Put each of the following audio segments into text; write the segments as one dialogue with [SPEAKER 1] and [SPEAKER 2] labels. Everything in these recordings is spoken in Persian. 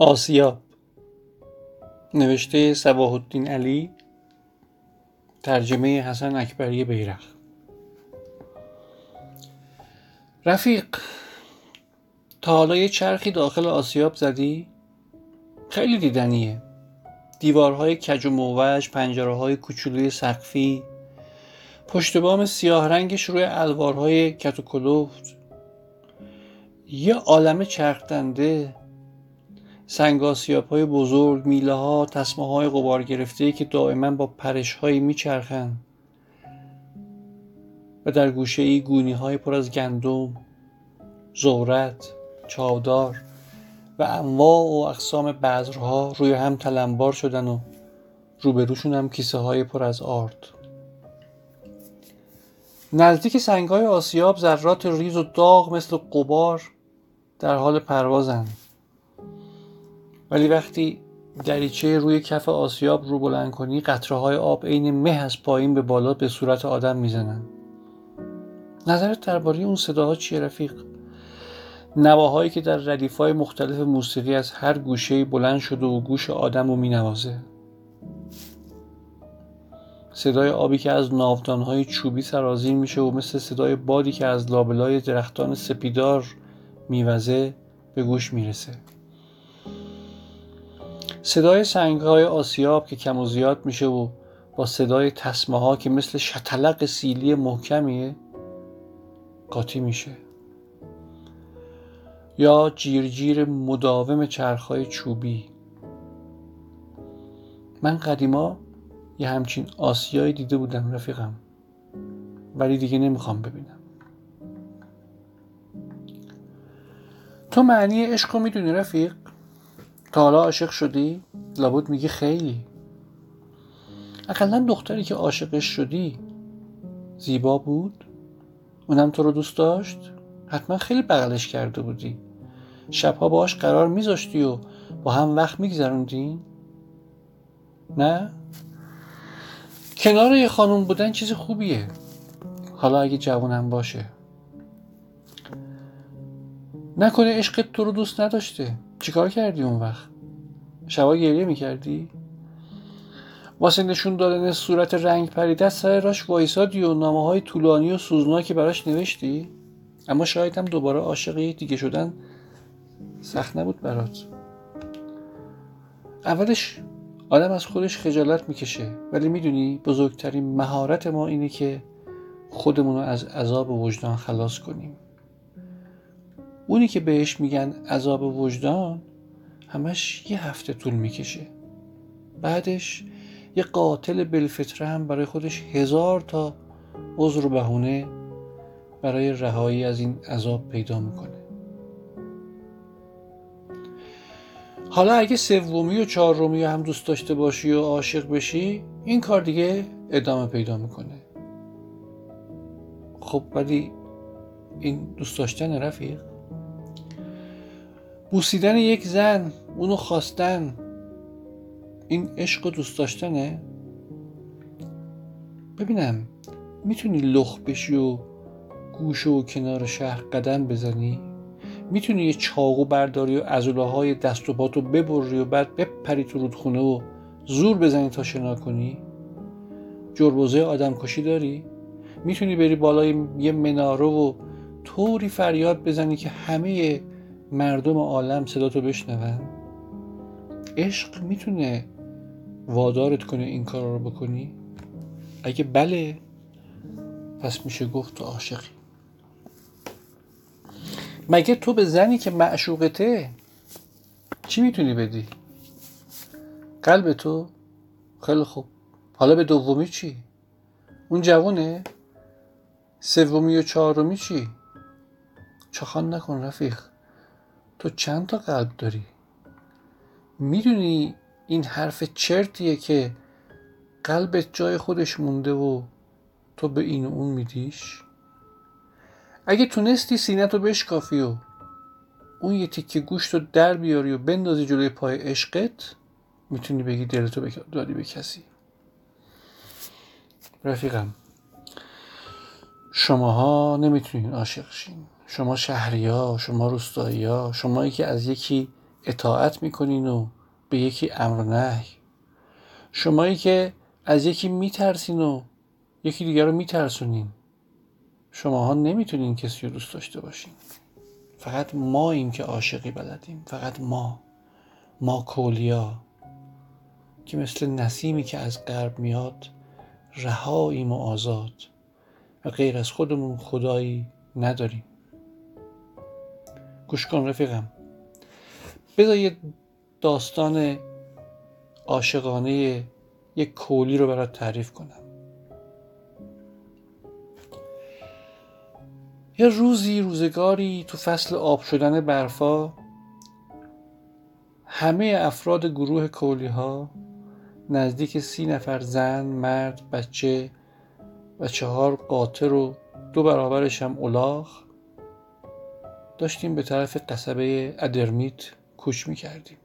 [SPEAKER 1] آسیاب نوشته الدین علی. ترجمه حسن اکبری بیرخ رفیق تا حالا یه چرخی داخل آسیاب زدی؟ خیلی دیدنیه. دیوارهای کج و موج پنجره های کوچولوی سقفی. پشت بام سیاه رنگش روی الوارهای کت یه عالم چرخدنده سنگاسیاب های بزرگ میله ها تسمه های غبار گرفته که دائما با پرش هایی میچرخن و در گوشه ای گونی های پر از گندم زورت چاودار و انواع و اقسام بذرها روی هم تلمبار شدن و روبروشون هم کیسه های پر از آرد. نزدیک سنگ های آسیاب ذرات ریز و داغ مثل قبار در حال پروازند. ولی وقتی دریچه روی کف آسیاب رو بلند کنی قطره های آب عین مه از پایین به بالا به صورت آدم می‌زنن. نظرت درباره اون صداها چیه رفیق؟ نواهایی که در ردیف های مختلف موسیقی از هر گوشه بلند شده و گوش آدم رو مینوازه. صدای آبی که از های چوبی سرازیر میشه و مثل صدای بادی که از لابلای درختان سپیدار میوزه به گوش می‌رسه. صدای سنگ های آسیاب که کم و زیاد میشه و با صدای تسمه ها که مثل شتلق سیلی محکمیه قاطی میشه. یا جیرجیر مداوم چرخهای چوبی. من قدیما یه همچین آسیایی دیده بودم رفیقم ولی دیگه نمی‌خوام ببینم. تو معنی عشق رو می‌دونی رفیق؟ تا حالا عاشق شدی؟ لابد میگی خیلی اقلا دختری که عاشقش شدی زیبا بود؟ اونم تو رو دوست داشت؟ حتما خیلی بغلش کرده بودی شبها باهاش قرار میذاشتی و با هم وقت میگذروندین؟ نه؟ کنار یه خانوم بودن چیز خوبیه حالا اگه جوانم باشه نکنه عشقت تو رو دوست نداشته چیکار کردی اون وقت؟ شبا گریه می‌کردی؟ واسه نشون دادن صورت رنگ پریده سر راش وایسادی و نامه های طولانی و سوزناکی براش نوشتی؟ اما شاید هم دوباره عاشق دیگه شدن سخت نبود برات. اولش آدم از خودش خجالت می‌کشه ولی می‌دونی بزرگترین مهارت ما اینه که خودمون رو از عذاب وجدان خلاص کنیم. اونی که بهش میگن عذاب وجدان همش یه هفته طول می‌کشه. بعدش یه قاتل بلفطره هم برای خودش هزار تا عذر و بهونه برای رهایی از این عذاب پیدا می‌کنه. حالا اگه سومی و چهارمی هم دوست داشته باشی و عاشق بشی این کار دیگه ادامه پیدا می‌کنه. خب ولی این دوست داشتن رفیق؟ بوسیدن یک زن اونو خواستن. این عشق و دوست داشتنه؟ ببینم می‌تونی لخ بشی و گوش و کنار شهر قدم بزنی؟ می‌تونی یه چاقو برداری و ازوله های دست و پاتو ببری و بعد بپری تو رودخونه و زور بزنی تا شنا کنی؟ جربوزه آدم کشی داری؟ می‌تونی بری بالای یه مناره و طوری فریاد بزنی که همه مردم عالم صدا تو بشنون؟ عشق می‌تونه وادارت کنه این کار رو بکنی؟ اگه بله پس میشه گفت تو عاشقی. مگه تو به زنی که معشوقته چی می‌تونی بدی؟ قلب تو خیلی خوب. حالا به دومی چی؟ اون جوونه؟ سومی و چهارمی چی؟ چخان نکن رفیق. تو چند تا قلب داری؟ می‌دونی این حرف چرتیه که قلبت جای خودش مونده و تو به این و اون میدیش؟ اگه تونستی سینت رو بشکافی و اون یه تیکه گوشت رو در بیاری و بندازی جلوی پای عشقت می‌تونی بگی دلتو دادی به کسی. رفیقم شماها نمی‌تونین عاشق شین. شما شهری ها شما روستایی ها شمایی که از یکی اطاعت می‌کنین و به یکی امر نه شمایی که از یکی میترسین و یکی دیگر رو میترسونین. شماها نمی‌تونین کسی رو دوست داشته باشین. فقط ما این که عاشقی بلدیم. فقط ما. ما کولیا. که مثل نسیمی که از غرب میاد رهاییم و آزاد. و غیر از خودمون خدایی نداریم. گوش کن رفیقم. بذار یه داستان عاشقانه یک کولی رو برات تعریف کنم. یه روزی روزگاری تو فصل آب شدن برفا همه افراد گروه کولی ها نزدیک سی نفر زن، مرد، بچه و چهار قاطر و دو برابرش هم اولاغ داشتیم به طرف قصبه ادرمیت کوچ می‌کردیم.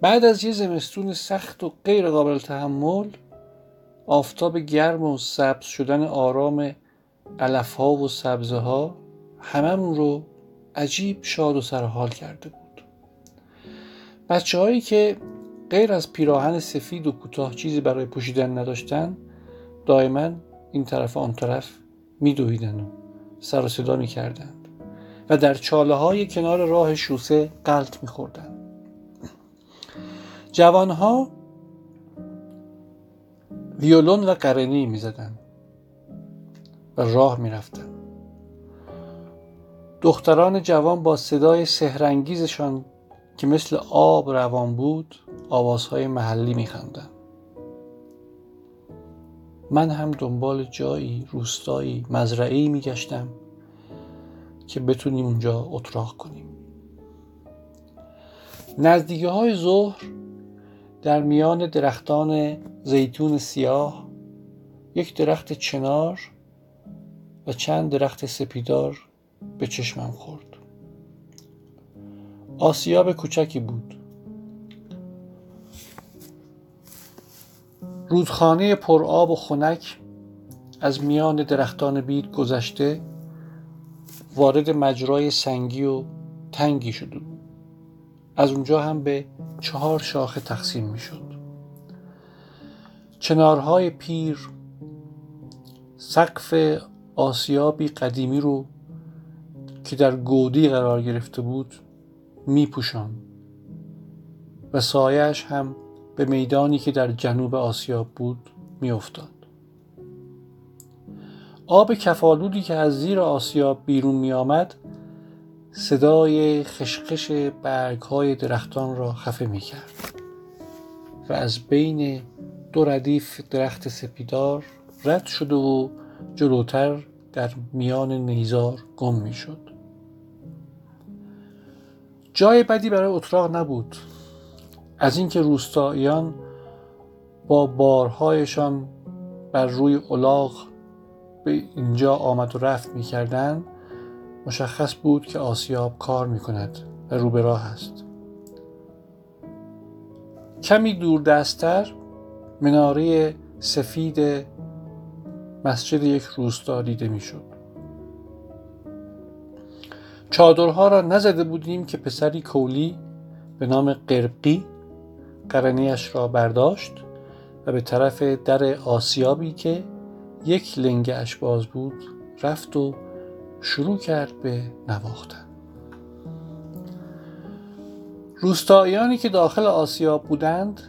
[SPEAKER 1] بعد از یه زمستون سخت و غیر قابل تحمل آفتاب گرم و سبز شدن آرام علف ها و سبزه ها هممون رو عجیب شاد و سرحال کرده بود. بچه هایی که غیر از پیراهن سفید و کوتاه چیزی برای پوشیدن نداشتن دائما این طرف آن طرف میدویدن و سر و صدا می‌کردند و در چاله های کنار راه شوسه قلط میخوردند. جوانها ویولون و قرنی می‌زدند و راه می‌رفتند. دختران جوان با صدای سهرنگیزشان که مثل آب روان بود آوازهای محلی میخواندند من هم دنبال جایی روستایی مزرعی میگشتم که بتونیم اونجا اتراق کنیم. نزدیگه های ظهر در میان درختان زیتون سیاه یک درخت چنار و چند درخت سپیدار به چشمم خورد. آسیاب کوچکی بود. رودخانه پرآب و خنک از میان درختان بید گذشته وارد مجرای سنگی و تنگی شده بود از اونجا هم به چهار شاخه تقسیم می شد چنارهای پیر سقف آسیابی قدیمی رو که در گودی قرار گرفته بود می پوشان و سایش هم به میدانی که در جنوب آسیاب بود میافتاد. آب کفالودی که از زیر آسیاب بیرون می آمد صدای خشخش برگ های درختان را خفه می کرد و از بین دو ردیف درخت سپیدار رد شده و جلوتر در میان نیزار گم می شد. جای بدی برای اتراق نبود از اینکه روستاییان با بارهایشان بر روی الاغ به اینجا آمد و رفت می‌کردند مشخص بود که آسیاب کار می کند و رو به راه است کمی دور دستتر مناره سفید مسجد یک روستا دیده می‌شد. چادرها را نزده بودیم که پسری کولی به نام قرقی قرنیش را برداشت و به طرف در آسیابی که یک لنگه باز بود رفت و شروع کرد به نواختن. روستاییانی که داخل آسیاب بودند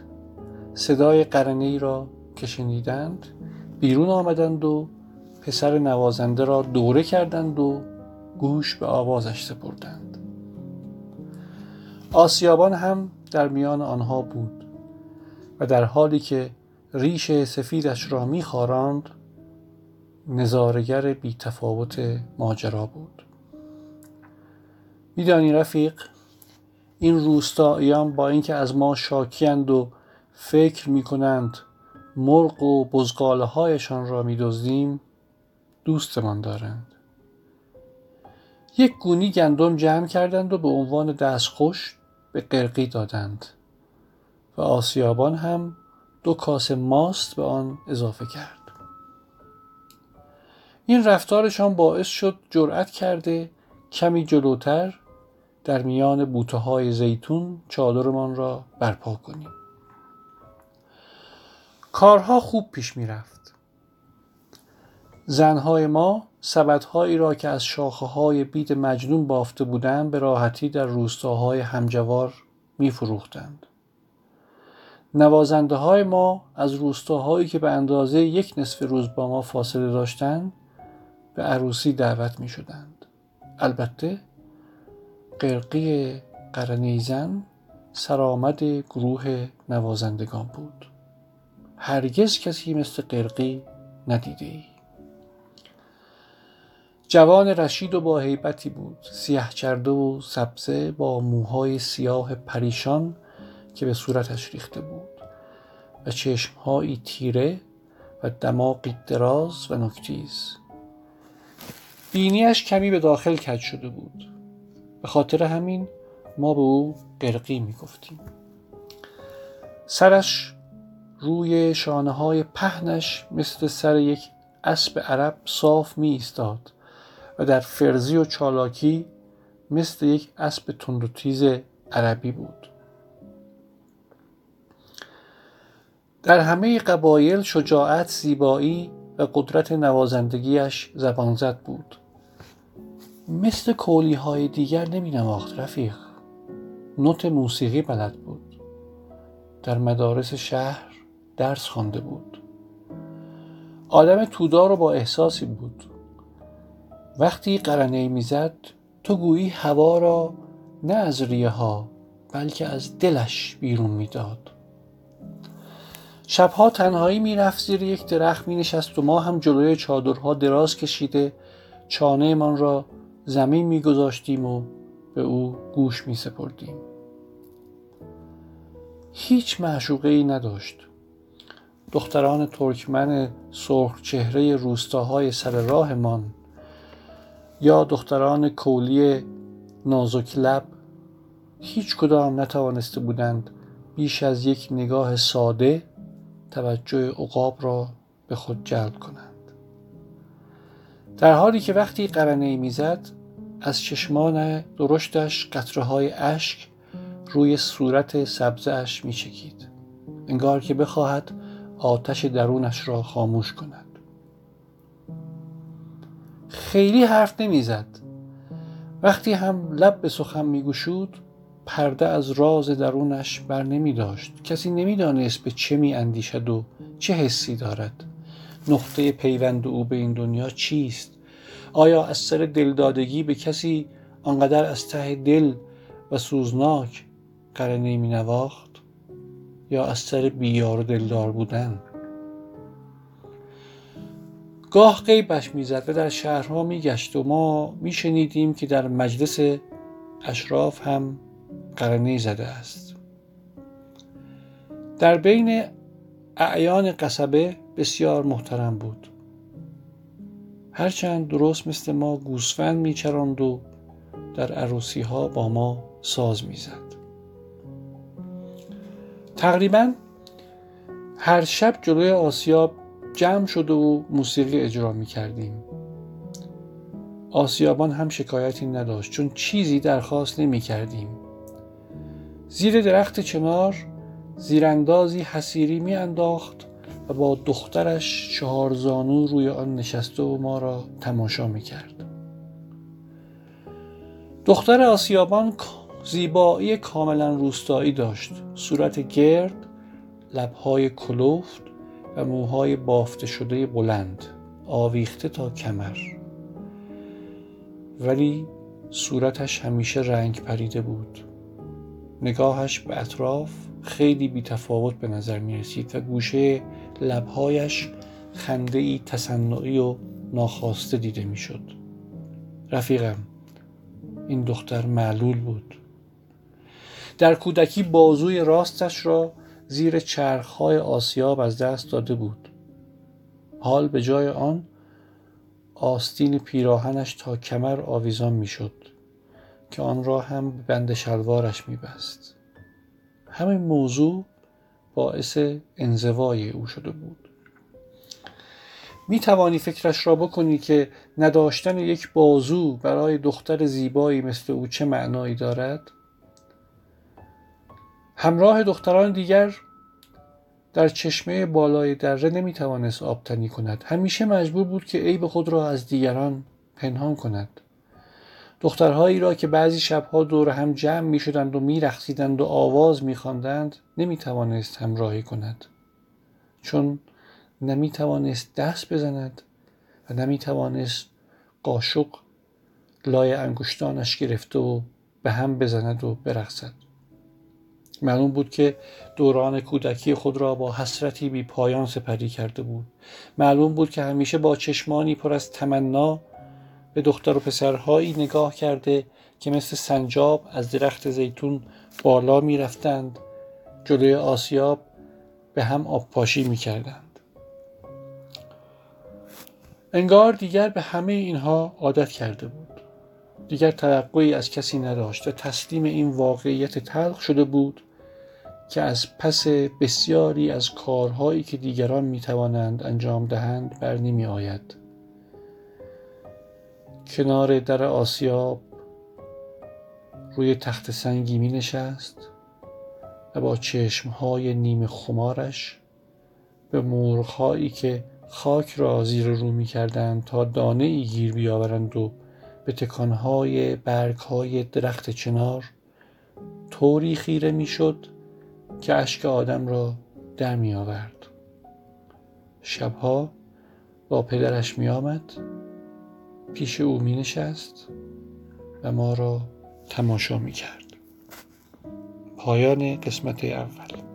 [SPEAKER 1] صدای قرنی را که بیرون آمدند و پسر نوازنده را دوره کردند و گوش به آوازش سپردند. آسیابان هم در میان آنها بود و در حالی که ریش سفیدش را میخواراند نظارگر بی تفاوت ماجرا بود. میدانی رفیق این روستاییان با اینکه از ما شاکیند و فکر می‌کنند مرغ و بزغاله هایشان را میدزدیم دوستمان دارند. یک گونی گندم جمع کردند و به عنوان دستخوش به قرقی دادند و آسیابان هم دو کاسه ماست به آن اضافه کرد. این رفتارشان باعث شد جرأت کرده کمی جلوتر در میان بوته های زیتون چادرمان را برپا کنیم. کارها خوب پیش می رفت زنهای ما سبدهایی را که از شاخه های بید مجنون بافته بودند به راحتی در روستاهای همجوار می فروختند. نوازنده های ما از روستاهایی که به اندازه یک نصف روز با ما فاصله داشتند به عروسی دعوت می شدند. البته قرقی قرنیزن سرآمد گروه نوازندگان بود هرگز کسی مثل قرقی ندیده ای. جوان رشید و با حیبتی بود. سیاه چرده و سبزه با موهای سیاه پریشان که به صورتش ریخته بود. و چشمهایی تیره و دماغی دراز و نکتیز. بینیش کمی به داخل کج شده بود. به خاطر همین ما به او قرقی می گفتیم سرش روی شانه های پهنش مثل سر یک اسب عرب صاف می ایستاد و در فرزی و چالاکی مثل یک اسب تند و تیز عربی بود. در همه قبایل شجاعت زیبایی و قدرت نوازندگیش زبانزد بود. مثل کولی های دیگر نمی نواخت رفیق. نوت موسیقی بلد بود. در مدارس شهر درس خوانده بود. آدم تودار و با احساسی بود. وقتی قرنه می‌زد تو گویی هوا را نه از ریه ها بلکه از دلش بیرون می‌داد شبها تنهایی می‌رفت زیر یک درخت می نشست و ما هم جلوی چادرها دراز کشیده چانه من را زمین میگذاشتیم و به او گوش می سپردیم. هیچ معشوقه ای نداشت دختران ترکمن سرخ چهره روستاهای سر راهمان یا دختران کولی نازک لب هیچ کدام نتوانسته بودند بیش از یک نگاه ساده توجه عقاب را به خود جلب کنند در حالی که وقتی قرنه می‌زد از چشمان درشتش قطره های اشک روی صورت سبزش می چکید. انگار که بخواهد آتش درونش را خاموش کند خیلی حرف نمی‌زد. وقتی هم لب به سخن میگشود پرده از راز درونش بر نمی داشت. کسی نمی‌دانست به چه می اندیشد و چه حسی دارد. نقطه پیوند او به این دنیا چیست؟ آیا از سر دلدادگی به کسی آنقدر از ته دل و سوزناک قرنه می نواخت؟ یا از سر بیار دلدار بودن؟ گاه قیبش می‌زد و در شهرها میگشت و ما میشنیدیم که در مجلس اشراف هم قرنه زده است. در بین اعیان قصبه بسیار محترم بود. هرچند درست مثل ما گوسفند میچراند و در عروسی ها با ما ساز می‌زد. تقریبا هر شب جلوی آسیاب جمع شده و موسیقی اجرا می کردیم آسیابان هم شکایتی نداشت چون چیزی درخواست نمی کردیم زیر درخت چنار زیراندازی حسیری می انداخت و با دخترش چهار زانو روی آن نشسته و ما را تماشا می کرد دختر آسیابان زیبایی کاملا روستایی داشت. صورت گرد لبهای کلوفت و موهای بافته شده بلند آویخته تا کمر. ولی صورتش همیشه رنگ پریده بود. نگاهش به اطراف خیلی بیتفاوت به نظر می رسید و گوشه لبهایش خنده ای تصنعی و ناخواسته دیده می شد رفیقم این دختر معلول بود. در کودکی بازوی راستش را زیر چرخهای آسیاب از دست داده بود. حال به جای آن آستین پیراهنش تا کمر آویزان می‌شد که آن را هم به بند شلوارش میبست. همین موضوع باعث انزوای او شده بود. می توانی فکرش را بکنی که نداشتن یک بازو برای دختر زیبایی مثل او چه معنایی دارد؟ همراه دختران دیگر در چشمه بالای دره توانست آبتنی کند. همیشه مجبور بود که عیب خود را از دیگران پنهان کند. دخترهایی را که بعضی شبها دور هم جمع می شدند و می و آواز می خواندند نمی توانست همراهی کند. چون نمی توانست دست بزند و نمی توانست قاشق لای انگشتانش گرفته و به هم بزند و برقصد. معلوم بود که دوران کودکی خود را با حسرتی بی پایان سپری کرده بود معلوم بود که همیشه با چشمانی پر از تمنا به دختر و پسرهایی نگاه کرده که مثل سنجاب از درخت زیتون بالا می رفتند جلوی آسیاب به هم آبپاشی می کردند. انگار دیگر به همه اینها عادت کرده بود دیگر توقعی از کسی نداشت و تسلیم این واقعیت تلخ شده بود که از پس بسیاری از کارهایی که دیگران می توانند انجام دهند بر نمی آید. کنار در آسیاب روی تخت سنگی می نشست و با چشمهای نیمه خمارش به مرغهایی که خاک را زیر رو می کردند تا دانه ای گیر بیاورند و به تکانهای برگهای درخت چنار طوری خیره می شد که اشک آدم را در می آورد. شبها با پدرش می آمد. پیش او می نشست و ما را تماشا می کرد. پایان قسمت اول.